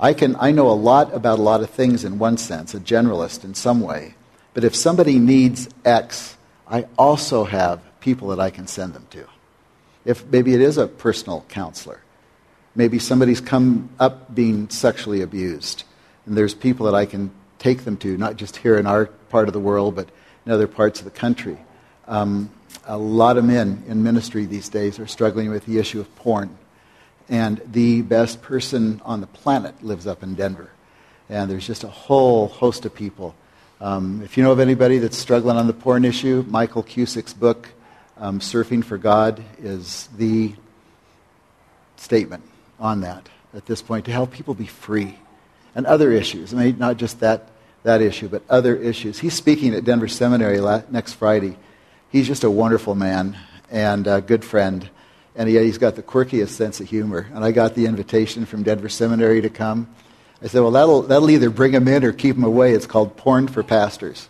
I, can, I know a lot about a lot of things in one sense, a generalist in some way. But if somebody needs X, I also have people that I can send them to. If maybe it is a personal counselor. Maybe somebody's come up being sexually abused. And there's people that I can take them to, not just here in our part of the world, but in other parts of the country. Um, a lot of men in ministry these days are struggling with the issue of porn. And the best person on the planet lives up in Denver. And there's just a whole host of people. Um, if you know of anybody that's struggling on the porn issue, Michael Cusick's book, um, Surfing for God, is the statement on that at this point to help people be free. And other issues. I mean, not just that, that issue, but other issues. He's speaking at Denver Seminary la- next Friday. He's just a wonderful man and a good friend. And he, he's got the quirkiest sense of humor. And I got the invitation from Denver Seminary to come. I said, well, that'll, that'll either bring him in or keep him away. It's called Porn for Pastors.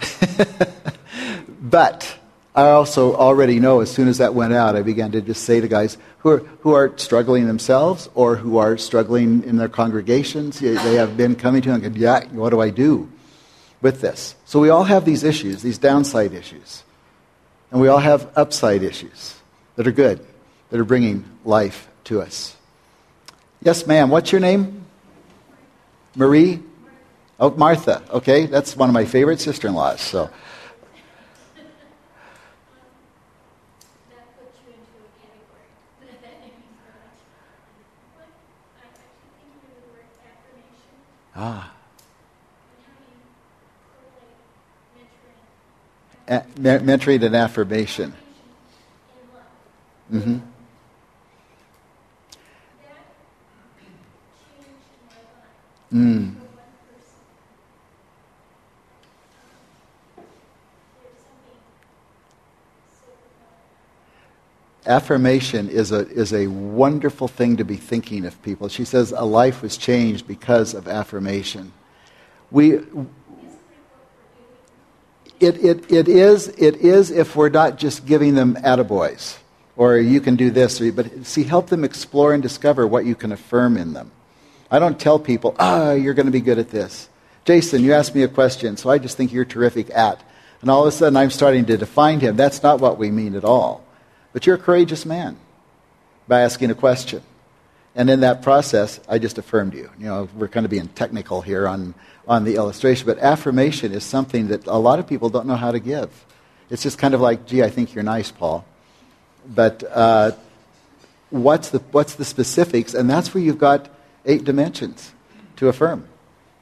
<laughs> but I also already know as soon as that went out, I began to just say to guys who are, who are struggling themselves or who are struggling in their congregations, they have been coming to and yeah, what do I do with this? So we all have these issues, these downside issues. And we all have upside issues that are good, that are bringing life to us. Yes, ma'am. What's your name? Marie? Oh, Martha. Okay, that's one of my favorite sister in laws. So. that puts you into a category. that name is not. But I actually think of the word affirmation Ah. you correlate mentoring and affirmation. hmm changed Mm. for one person. Um, there's something so profound. Affirmation is a, is a wonderful thing to be thinking of people. She says a life was changed because of affirmation. We, it, it, it, is, it is if we're not just giving them attaboys or you can do this, or, but see, help them explore and discover what you can affirm in them. I don't tell people, ah, you're going to be good at this. Jason, you asked me a question, so I just think you're terrific at. And all of a sudden I'm starting to define him. That's not what we mean at all. But you're a courageous man by asking a question. And in that process, I just affirmed you. You know, we're kind of being technical here on, on the illustration, but affirmation is something that a lot of people don't know how to give. It's just kind of like, gee, I think you're nice, Paul. But uh, what's, the, what's the specifics? And that's where you've got eight dimensions to affirm,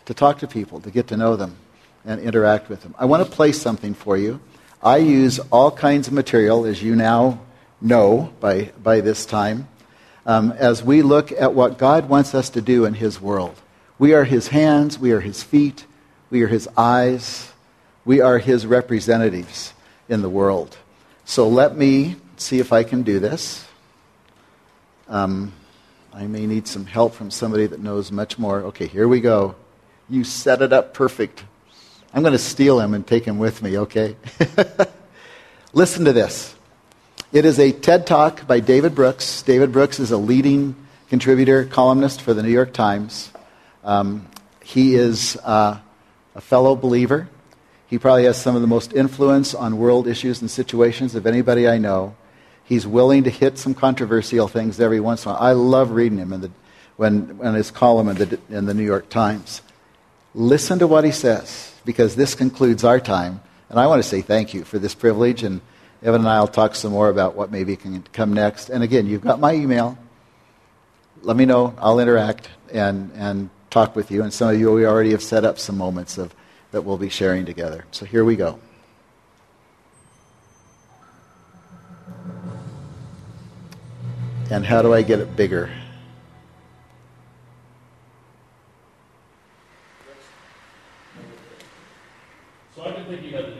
to talk to people, to get to know them, and interact with them. I want to play something for you. I use all kinds of material, as you now know by, by this time, um, as we look at what God wants us to do in His world. We are His hands, we are His feet, we are His eyes, we are His representatives in the world. So let me see if I can do this. Um, I may need some help from somebody that knows much more. Okay, here we go. You set it up perfect. I'm going to steal him and take him with me, okay? <laughs> Listen to this. It is a TED Talk by David Brooks. David Brooks is a leading contributor, columnist for the New York Times. Um, he is uh, a fellow believer. He probably has some of the most influence on world issues and situations of anybody I know. He's willing to hit some controversial things every once in a while. I love reading him in, the, when, in his column in the, in the New York Times. Listen to what he says, because this concludes our time. And I want to say thank you for this privilege and Evan and I will talk some more about what maybe can come next. And again, you've got my email. Let me know. I'll interact and, and talk with you. And some of you, we already have set up some moments of, that we'll be sharing together. So here we go. And how do I get it bigger? So I've been thinking.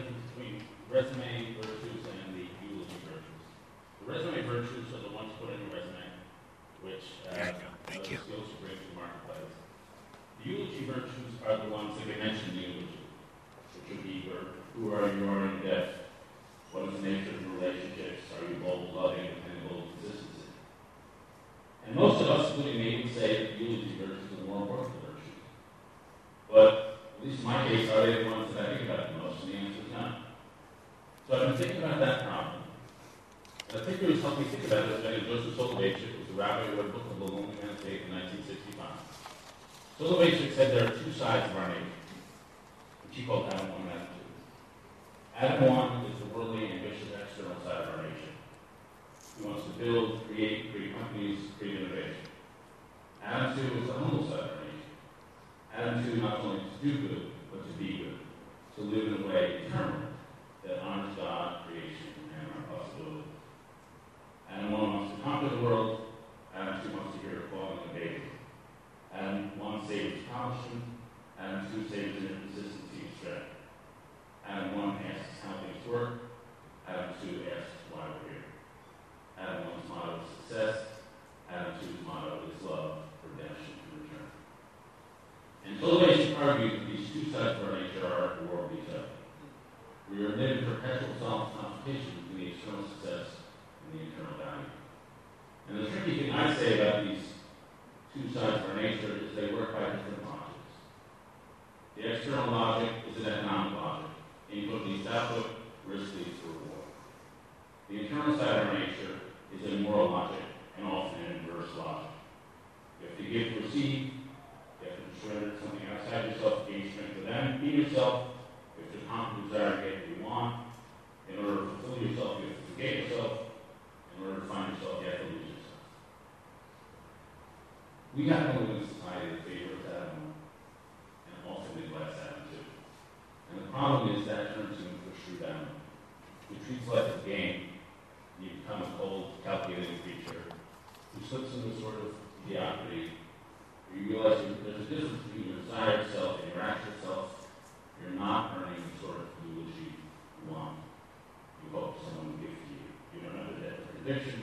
we got to lose society in favor of that one, and also Midwest Avenue too. And the problem is that turns into a true down. You treats life as a game, you become a cold, calculating creature who slips into sort of mediocrity. You realize there's a difference between your desired self and your actual self. You're not earning the sort of eulogy you want, you hope someone gives you. You don't know the addiction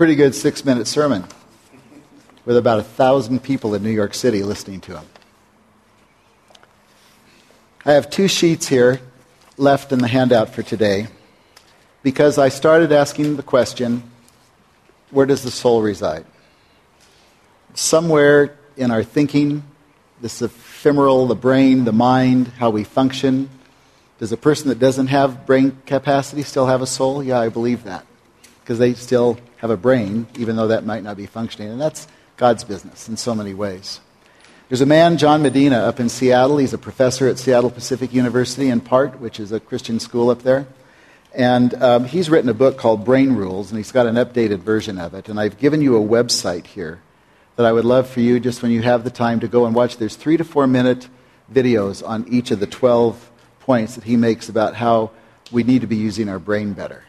Pretty good six minute sermon with about a thousand people in New York City listening to him. I have two sheets here left in the handout for today because I started asking the question where does the soul reside? Somewhere in our thinking, this ephemeral, the brain, the mind, how we function. Does a person that doesn't have brain capacity still have a soul? Yeah, I believe that. Because they still have a brain, even though that might not be functioning. And that's God's business in so many ways. There's a man, John Medina, up in Seattle. He's a professor at Seattle Pacific University in part, which is a Christian school up there. And um, he's written a book called Brain Rules, and he's got an updated version of it. And I've given you a website here that I would love for you, just when you have the time, to go and watch. There's three to four minute videos on each of the 12 points that he makes about how we need to be using our brain better,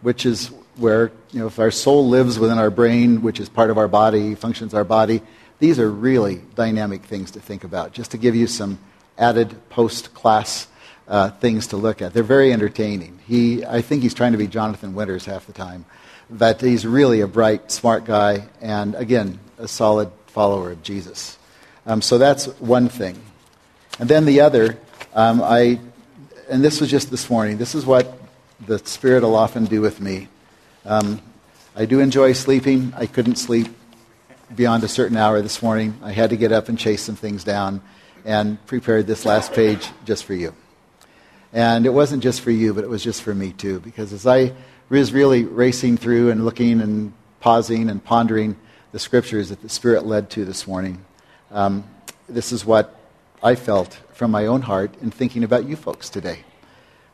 which is where, you know, if our soul lives within our brain, which is part of our body, functions our body, these are really dynamic things to think about, just to give you some added post class uh, things to look at. They're very entertaining. He, I think he's trying to be Jonathan Winters half the time, but he's really a bright, smart guy, and again, a solid follower of Jesus. Um, so that's one thing. And then the other, um, I, and this was just this morning, this is what the Spirit will often do with me. Um, I do enjoy sleeping. I couldn't sleep beyond a certain hour this morning. I had to get up and chase some things down and prepared this last page just for you. And it wasn't just for you, but it was just for me too, because as I was really racing through and looking and pausing and pondering the scriptures that the Spirit led to this morning, um, this is what I felt from my own heart in thinking about you folks today.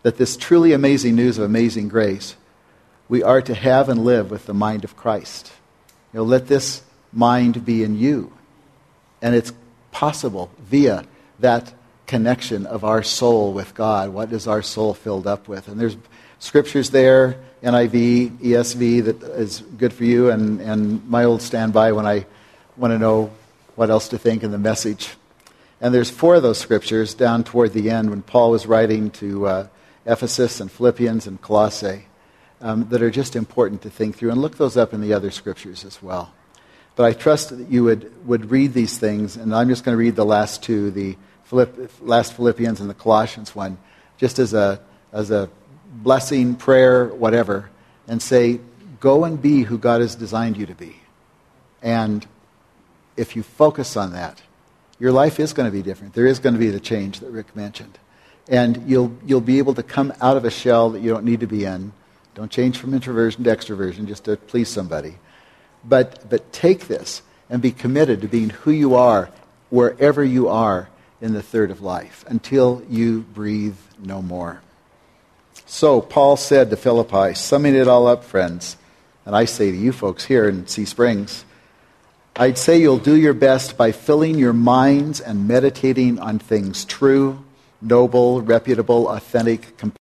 That this truly amazing news of amazing grace, we are to have and live with the mind of Christ. You know, let this mind be in you. And it's possible via that connection of our soul with God. What is our soul filled up with? And there's scriptures there, NIV, ESV, that is good for you, and, and my old standby when I want to know what else to think in the message. And there's four of those scriptures down toward the end when Paul was writing to uh, Ephesus and Philippians and Colossae um, that are just important to think through. And look those up in the other scriptures as well. But I trust that you would, would read these things, and I'm just going to read the last two the Philipp, last Philippians and the Colossians one, just as a, as a blessing, prayer, whatever, and say, go and be who God has designed you to be. And if you focus on that, your life is going to be different. There is going to be the change that Rick mentioned. And you'll, you'll be able to come out of a shell that you don't need to be in. Don't change from introversion to extroversion just to please somebody. But, but take this and be committed to being who you are wherever you are in the third of life until you breathe no more. So, Paul said to Philippi, summing it all up, friends, and I say to you folks here in Sea Springs, I'd say you'll do your best by filling your minds and meditating on things true, noble, reputable, authentic,